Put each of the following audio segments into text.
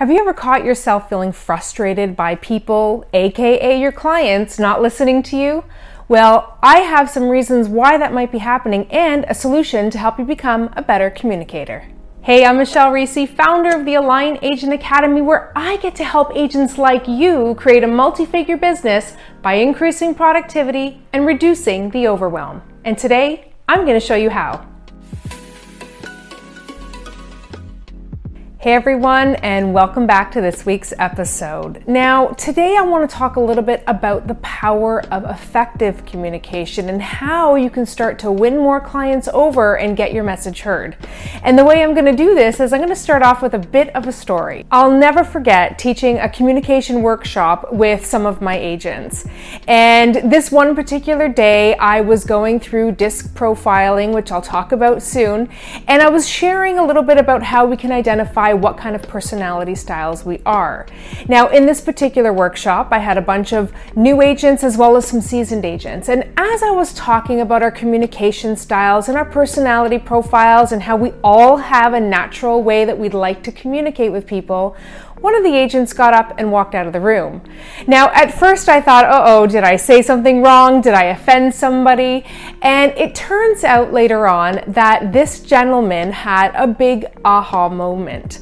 Have you ever caught yourself feeling frustrated by people, aka your clients, not listening to you? Well, I have some reasons why that might be happening and a solution to help you become a better communicator. Hey, I'm Michelle Reese, founder of the Align Agent Academy, where I get to help agents like you create a multi figure business by increasing productivity and reducing the overwhelm. And today, I'm going to show you how. Hey everyone, and welcome back to this week's episode. Now, today I want to talk a little bit about the power of effective communication and how you can start to win more clients over and get your message heard. And the way I'm going to do this is I'm going to start off with a bit of a story. I'll never forget teaching a communication workshop with some of my agents. And this one particular day, I was going through disc profiling, which I'll talk about soon, and I was sharing a little bit about how we can identify what kind of personality styles we are. Now, in this particular workshop, I had a bunch of new agents as well as some seasoned agents. And as I was talking about our communication styles and our personality profiles and how we all have a natural way that we'd like to communicate with people, one of the agents got up and walked out of the room. Now, at first I thought, uh oh, did I say something wrong? Did I offend somebody? And it turns out later on that this gentleman had a big aha moment.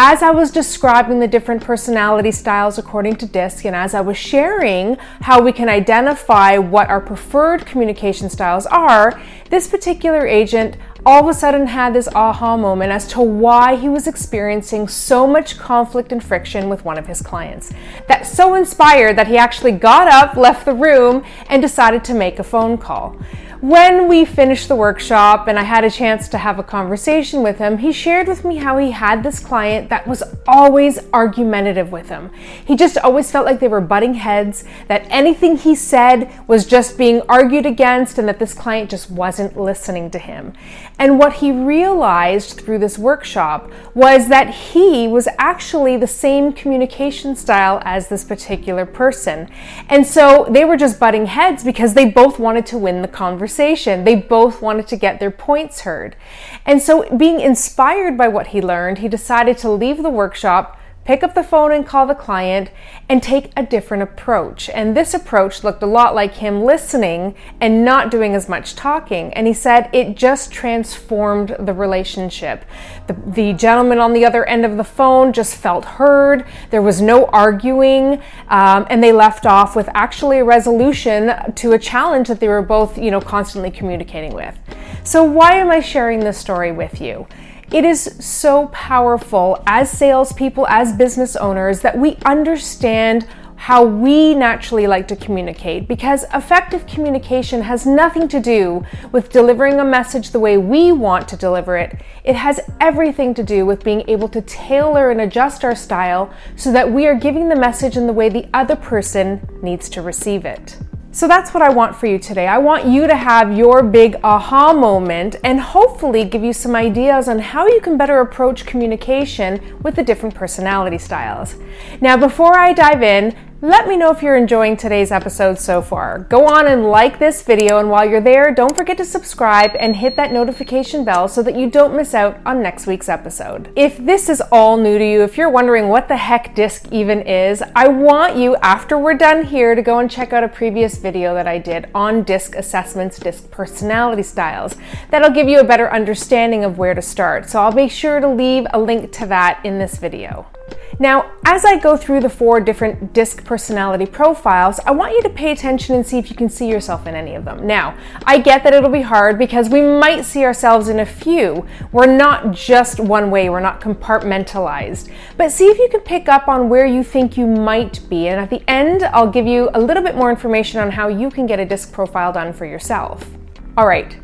As I was describing the different personality styles according to DISC, and as I was sharing how we can identify what our preferred communication styles are, this particular agent all of a sudden had this aha moment as to why he was experiencing so much conflict and friction with one of his clients. That so inspired that he actually got up, left the room, and decided to make a phone call. When we finished the workshop and I had a chance to have a conversation with him, he shared with me how he had this client that was always argumentative with him. He just always felt like they were butting heads, that anything he said was just being argued against, and that this client just wasn't listening to him. And what he realized through this workshop was that he was actually the same communication style as this particular person. And so they were just butting heads because they both wanted to win the conversation conversation. They both wanted to get their points heard. And so, being inspired by what he learned, he decided to leave the workshop pick up the phone and call the client and take a different approach. And this approach looked a lot like him listening and not doing as much talking. And he said it just transformed the relationship. The, the gentleman on the other end of the phone just felt heard. There was no arguing. Um, and they left off with actually a resolution to a challenge that they were both, you know, constantly communicating with. So why am I sharing this story with you? It is so powerful as salespeople, as business owners, that we understand how we naturally like to communicate because effective communication has nothing to do with delivering a message the way we want to deliver it. It has everything to do with being able to tailor and adjust our style so that we are giving the message in the way the other person needs to receive it. So that's what I want for you today. I want you to have your big aha moment and hopefully give you some ideas on how you can better approach communication with the different personality styles. Now, before I dive in, let me know if you're enjoying today's episode so far. Go on and like this video, and while you're there, don't forget to subscribe and hit that notification bell so that you don't miss out on next week's episode. If this is all new to you, if you're wondering what the heck DISC even is, I want you, after we're done here, to go and check out a previous video that I did on DISC assessments, DISC personality styles. That'll give you a better understanding of where to start. So I'll make sure to leave a link to that in this video. Now, as I go through the four different DISC personality profiles, I want you to pay attention and see if you can see yourself in any of them. Now, I get that it'll be hard because we might see ourselves in a few. We're not just one way, we're not compartmentalized. But see if you can pick up on where you think you might be. And at the end, I'll give you a little bit more information on how you can get a DISC profile done for yourself. All right.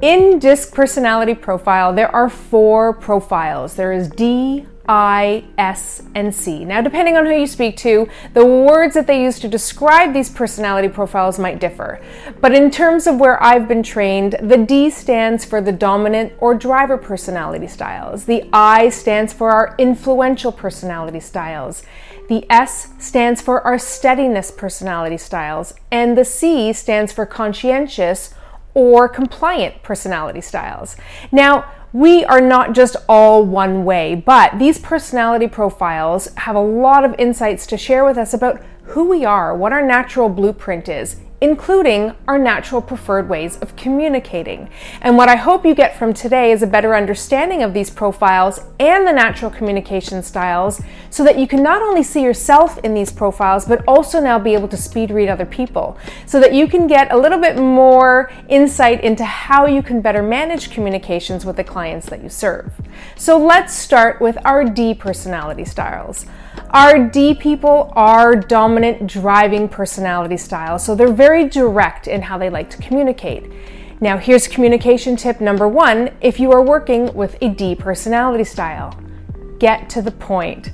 In DISC personality profile, there are four profiles. There is D, I, S, and C. Now, depending on who you speak to, the words that they use to describe these personality profiles might differ. But in terms of where I've been trained, the D stands for the dominant or driver personality styles. The I stands for our influential personality styles. The S stands for our steadiness personality styles. And the C stands for conscientious or compliant personality styles. Now, we are not just all one way, but these personality profiles have a lot of insights to share with us about who we are, what our natural blueprint is, including our natural preferred ways of communicating. And what I hope you get from today is a better understanding of these profiles and the natural communication styles so that you can not only see yourself in these profiles, but also now be able to speed read other people so that you can get a little bit more insight into how you can better manage communications with the clients that you serve. So let's start with our D personality styles. Our D people are dominant driving personality styles, so they're very direct in how they like to communicate. Now, here's communication tip number one if you are working with a D personality style get to the point.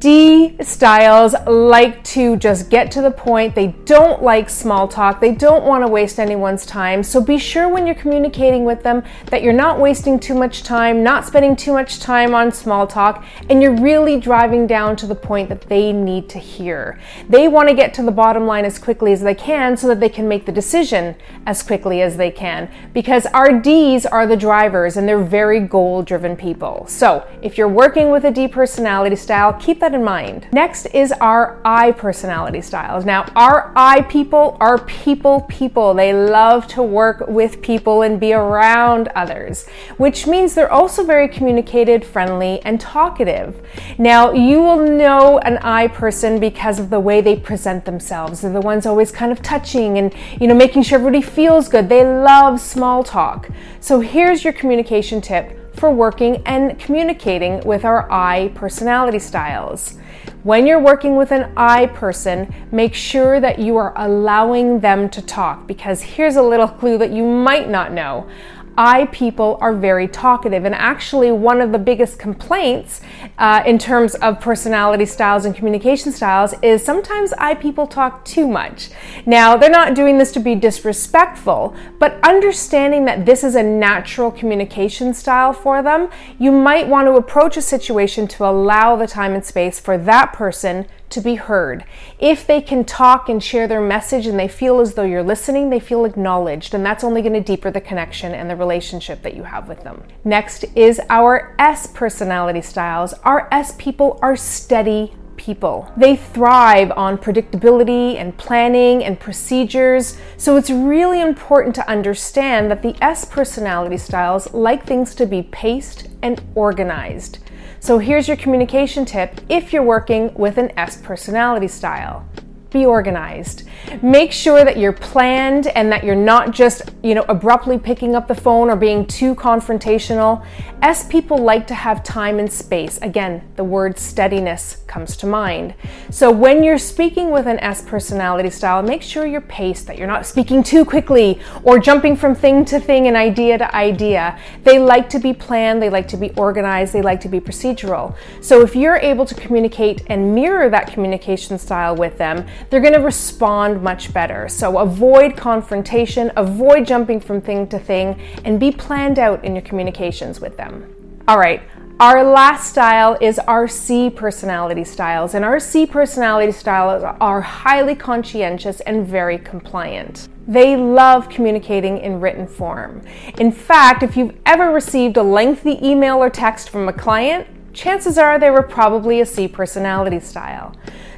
D styles like to just get to the point. They don't like small talk. They don't want to waste anyone's time. So be sure when you're communicating with them that you're not wasting too much time, not spending too much time on small talk, and you're really driving down to the point that they need to hear. They want to get to the bottom line as quickly as they can so that they can make the decision as quickly as they can because our Ds are the drivers and they're very goal driven people. So if you're working with a D personality style, keep that in mind. Next is our I personality styles. Now, our I people are people people. They love to work with people and be around others, which means they're also very communicated, friendly, and talkative. Now, you will know an I person because of the way they present themselves. They're the ones always kind of touching and, you know, making sure everybody feels good. They love small talk. So here's your communication tip for working and communicating with our I personality styles. When you're working with an I person, make sure that you are allowing them to talk because here's a little clue that you might not know. I people are very talkative. And actually, one of the biggest complaints uh, in terms of personality styles and communication styles is sometimes I people talk too much. Now, they're not doing this to be disrespectful, but understanding that this is a natural communication style for them, you might want to approach a situation to allow the time and space for that person to be heard. If they can talk and share their message and they feel as though you're listening, they feel acknowledged, and that's only going to deeper the connection and the relationship that you have with them. Next is our S personality styles. Our S people are steady people. They thrive on predictability and planning and procedures, so it's really important to understand that the S personality styles like things to be paced and organized. So here's your communication tip if you're working with an S personality style be organized. Make sure that you're planned and that you're not just, you know, abruptly picking up the phone or being too confrontational. S people like to have time and space. Again, the word steadiness comes to mind. So when you're speaking with an S personality style, make sure you're paced, that you're not speaking too quickly or jumping from thing to thing and idea to idea. They like to be planned, they like to be organized, they like to be procedural. So if you're able to communicate and mirror that communication style with them, they're going to respond much better. So avoid confrontation, avoid jumping from thing to thing, and be planned out in your communications with them. All right. Our last style is our C personality styles, and our C personality styles are highly conscientious and very compliant. They love communicating in written form. In fact, if you've ever received a lengthy email or text from a client, chances are they were probably a C personality style.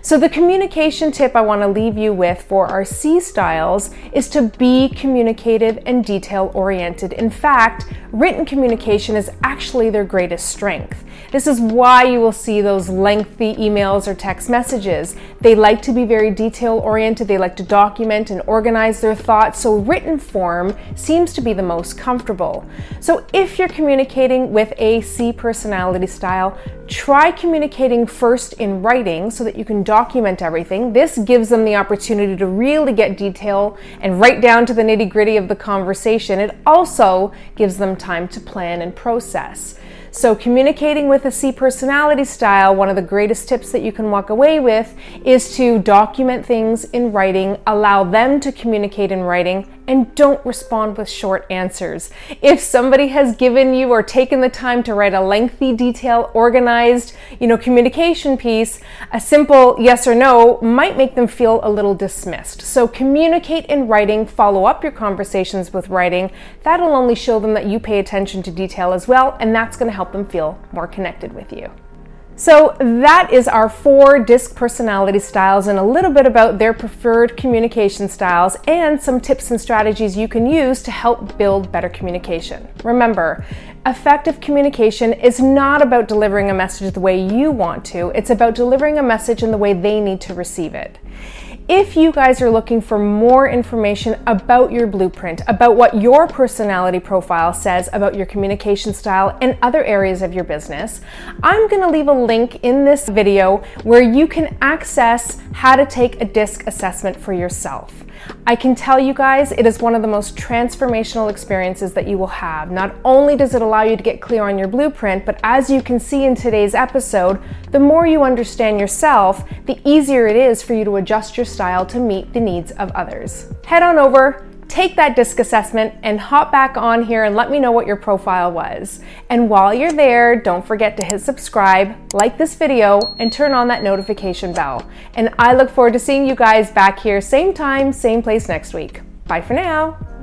So, the communication tip I want to leave you with for our C styles is to be communicative and detail oriented. In fact, written communication is actually their greatest strength. This is why you will see those lengthy emails or text messages. They like to be very detail oriented, they like to document and organize their thoughts, so written form seems to be the most comfortable. So, if you're communicating with a C personality style, try communicating first in writing so that you can document everything. This gives them the opportunity to really get detail and write down to the nitty gritty of the conversation. It also gives them time to plan and process. So, communicating with a C personality style, one of the greatest tips that you can walk away with is to document things in writing, allow them to communicate in writing, and don't respond with short answers. If somebody has given you or taken the time to write a lengthy, detailed, organized, you know, communication piece, a simple yes or no might make them feel a little dismissed. So communicate in writing, follow up your conversations with writing. That'll only show them that you pay attention to detail as well, and that's going to help them feel more connected with you. So, that is our four DISC personality styles and a little bit about their preferred communication styles and some tips and strategies you can use to help build better communication. Remember, effective communication is not about delivering a message the way you want to, it's about delivering a message in the way they need to receive it. If you guys are looking for more information about your blueprint, about what your personality profile says about your communication style and other areas of your business, I'm going to leave a link in this video where you can access how to take a DISC assessment for yourself. I can tell you guys, it is one of the most transformational experiences that you will have. Not only does it allow you to get clear on your blueprint, but as you can see in today's episode, the more you understand yourself, the easier it is for you to adjust your style to meet the needs of others. Head on over take that disc assessment and hop back on here and let me know what your profile was. And while you're there, don't forget to hit subscribe, like this video, and turn on that notification bell. And I look forward to seeing you guys back here, same time, same place next week. Bye for now.